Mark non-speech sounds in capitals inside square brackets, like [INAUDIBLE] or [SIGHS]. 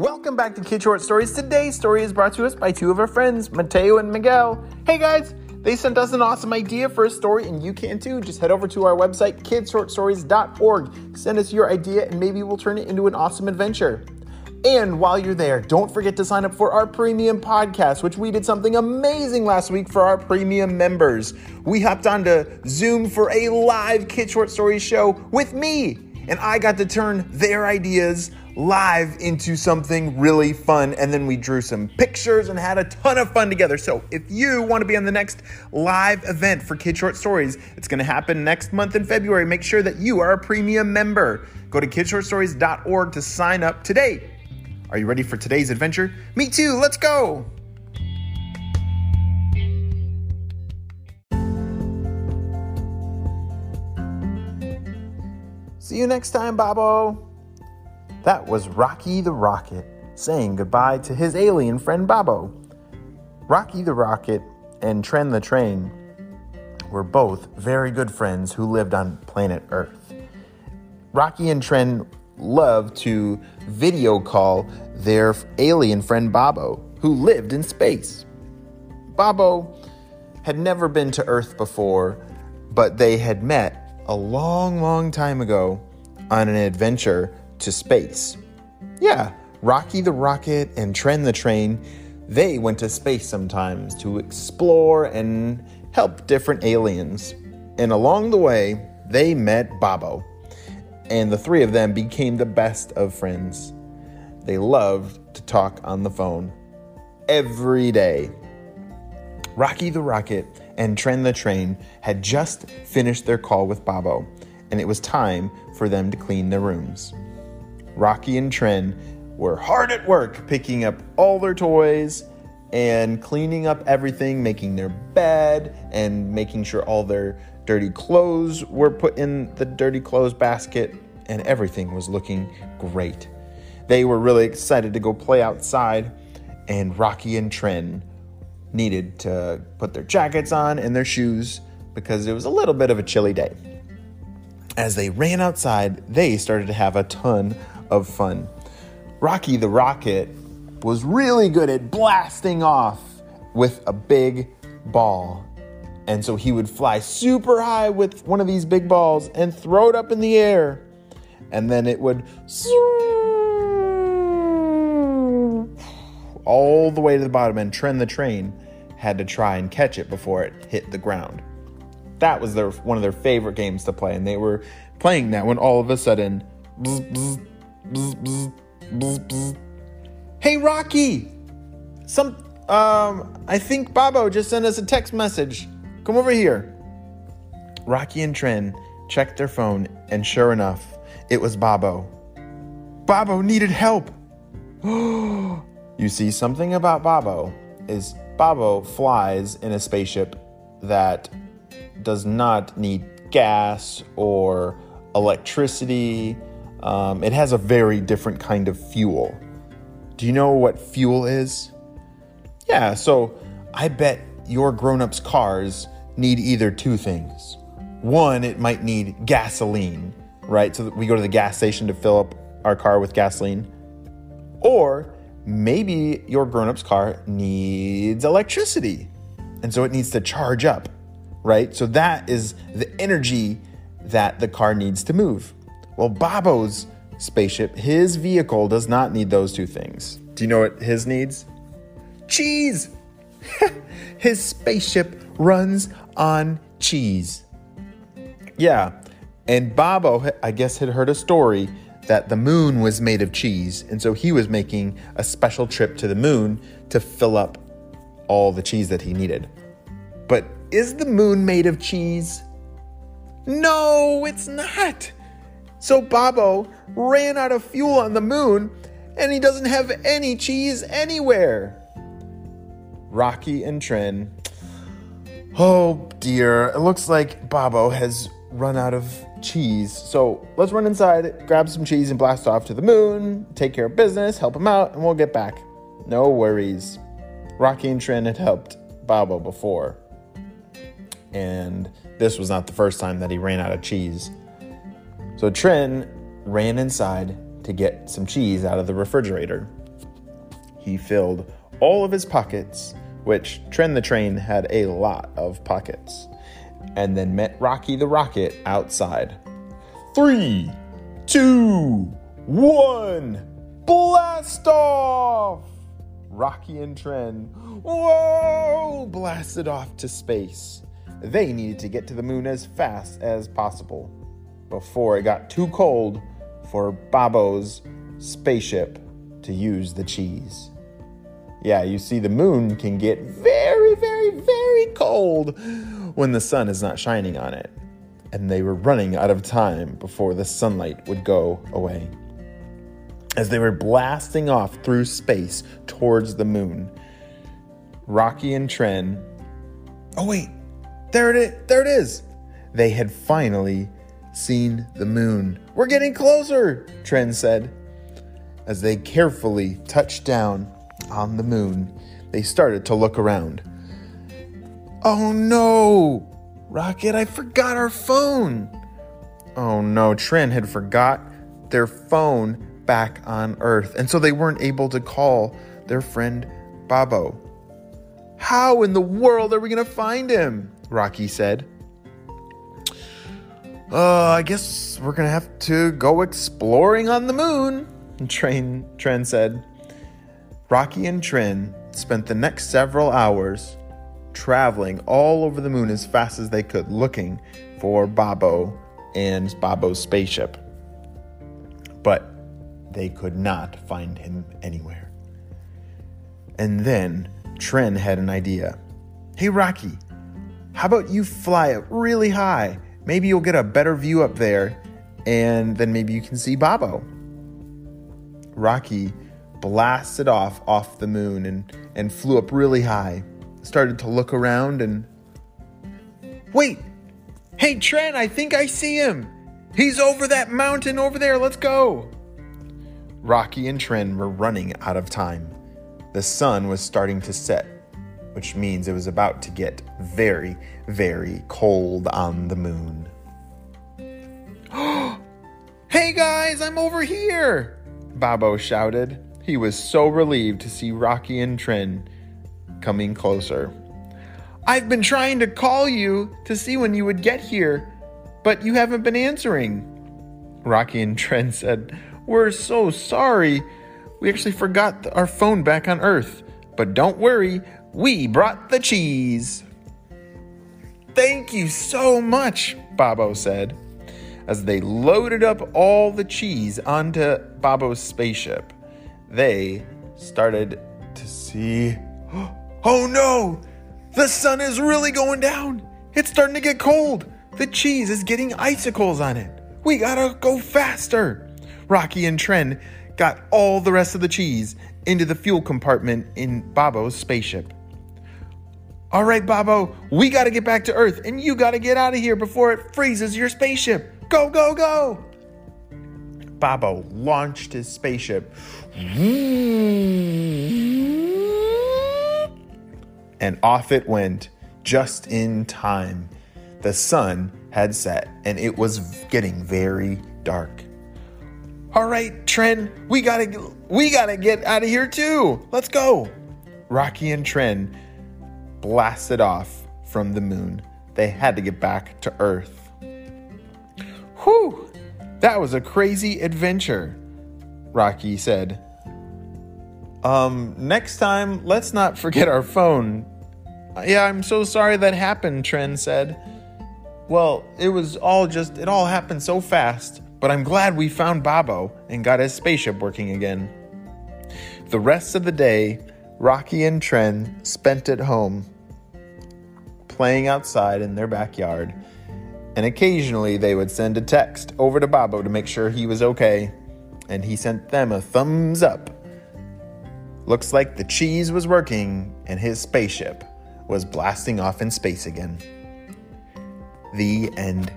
Welcome back to Kid Short Stories. Today's story is brought to us by two of our friends, Mateo and Miguel. Hey guys, they sent us an awesome idea for a story, and you can too. Just head over to our website, kidshortstories.org. Send us your idea, and maybe we'll turn it into an awesome adventure. And while you're there, don't forget to sign up for our premium podcast, which we did something amazing last week for our premium members. We hopped onto Zoom for a live Kid Short Stories show with me, and I got to turn their ideas live into something really fun. And then we drew some pictures and had a ton of fun together. So if you want to be on the next live event for Kid Short Stories, it's going to happen next month in February. Make sure that you are a premium member. Go to kidshortstories.org to sign up today. Are you ready for today's adventure? Me too, let's go! See you next time, Babo! That was Rocky the Rocket saying goodbye to his alien friend Babo. Rocky the Rocket and Tren the Train were both very good friends who lived on planet Earth. Rocky and Tren loved to video call their alien friend Babo, who lived in space. Babo had never been to Earth before, but they had met a long, long time ago on an adventure to space. Yeah, Rocky the Rocket and Tren the Train, they went to space sometimes to explore and help different aliens. And along the way, they met Babo. And the three of them became the best of friends. They loved to talk on the phone every day. Rocky the Rocket and Tren the Train had just finished their call with Babo, and it was time for them to clean their rooms. Rocky and Tren were hard at work picking up all their toys and cleaning up everything, making their bed and making sure all their dirty clothes were put in the dirty clothes basket, and everything was looking great. They were really excited to go play outside, and Rocky and Tren needed to put their jackets on and their shoes because it was a little bit of a chilly day. As they ran outside, they started to have a ton of fun. Rocky the Rocket was really good at blasting off with a big ball. And so he would fly super high with one of these big balls and throw it up in the air. And then it would [SIGHS] all the way to the bottom. And Tren the Train had to try and catch it before it hit the ground. That was their one of their favorite games to play, and they were playing that when all of a sudden, bzz, bzz, Bzz, bzz, bzz. Hey, Rocky! Some, um, I think Babo just sent us a text message. Come over here. Rocky and Tren checked their phone, and sure enough, it was Babo. Babo needed help. [GASPS] you see, something about Babo is Babo flies in a spaceship that does not need gas or electricity um, it has a very different kind of fuel. Do you know what fuel is? Yeah, so I bet your grown ups' cars need either two things. One, it might need gasoline, right? So we go to the gas station to fill up our car with gasoline. Or maybe your grown up's car needs electricity. And so it needs to charge up, right? So that is the energy that the car needs to move. Well, Babo's spaceship, his vehicle does not need those two things. Do you know what his needs? Cheese! [LAUGHS] his spaceship runs on cheese. Yeah, and Babo, I guess, had heard a story that the moon was made of cheese, and so he was making a special trip to the moon to fill up all the cheese that he needed. But is the moon made of cheese? No, it's not. So Babo ran out of fuel on the moon and he doesn't have any cheese anywhere. Rocky and Tren. Oh dear, it looks like Babo has run out of cheese. So let's run inside, grab some cheese, and blast off to the moon, take care of business, help him out, and we'll get back. No worries. Rocky and Tren had helped Babo before. And this was not the first time that he ran out of cheese. So Tren ran inside to get some cheese out of the refrigerator. he filled all of his pockets, which Tren the Train had a lot of pockets, and then met Rocky the Rocket outside. Three, two, one, blast off! Rocky and Tren, whoa, blasted off to space. They needed to get to the moon as fast as possible before it got too cold for Babo's spaceship to use the cheese. Yeah, you see, the moon can get very, very, very cold when the sun is not shining on it. And they were running out of time before the sunlight would go away. As they were blasting off through space towards the moon, Rocky and Tren. Oh, wait, there it is! There it is! They had finally seen the moon. We're getting closer, Tren said. As they carefully touched down on the moon, they started to look around. Oh no! Rocket, I forgot our phone! Oh no, Tren had forgot their phone back on Earth, and so they weren't able to call their friend Babbo. How in the world are we going to find him? Rocky said. Uh, I guess we're gonna have to go exploring on the moon, Train Tren said. Rocky and Tren spent the next several hours traveling all over the moon as fast as they could, looking for Babbo and Babbo's spaceship. But they could not find him anywhere. And then Tren had an idea. Hey, Rocky, how about you fly up really high? Maybe you'll get a better view up there, and then maybe you can see Babbo. Rocky blasted off off the moon and, and flew up really high. Started to look around and. Wait! Hey, Tren, I think I see him! He's over that mountain over there, let's go! Rocky and Tren were running out of time. The sun was starting to set, which means it was about to get very, very cold on the moon. [GASPS] hey guys, I'm over here! Babo shouted. He was so relieved to see Rocky and Tren coming closer. I've been trying to call you to see when you would get here, but you haven't been answering. Rocky and Tren [LAUGHS] said, We're so sorry. We actually forgot our phone back on Earth. But don't worry, we brought the cheese. Thank you so much, Babo said, as they loaded up all the cheese onto Babo's spaceship. They started to see. [GASPS] Oh no! The sun is really going down! It's starting to get cold! The cheese is getting icicles on it! We gotta go faster! Rocky and Tren got all the rest of the cheese into the fuel compartment in Babo's spaceship. All right, Babbo, we got to get back to Earth and you got to get out of here before it freezes your spaceship. Go, go, go! Babbo launched his spaceship. And off it went, just in time. The sun had set and it was getting very dark. All right, Tren, we gotta we gotta get out of here too. Let's go. Rocky and Tren blasted off from the moon. They had to get back to Earth. Whew, that was a crazy adventure, Rocky said. Um, next time, let's not forget our phone. Yeah, I'm so sorry that happened, Tren said. Well, it was all just, it all happened so fast, but I'm glad we found Babbo and got his spaceship working again. The rest of the day, Rocky and Tren spent at home, playing outside in their backyard, and occasionally they would send a text over to Babbo to make sure he was okay, and he sent them a thumbs up. Looks like the cheese was working and his spaceship was blasting off in space again. The end.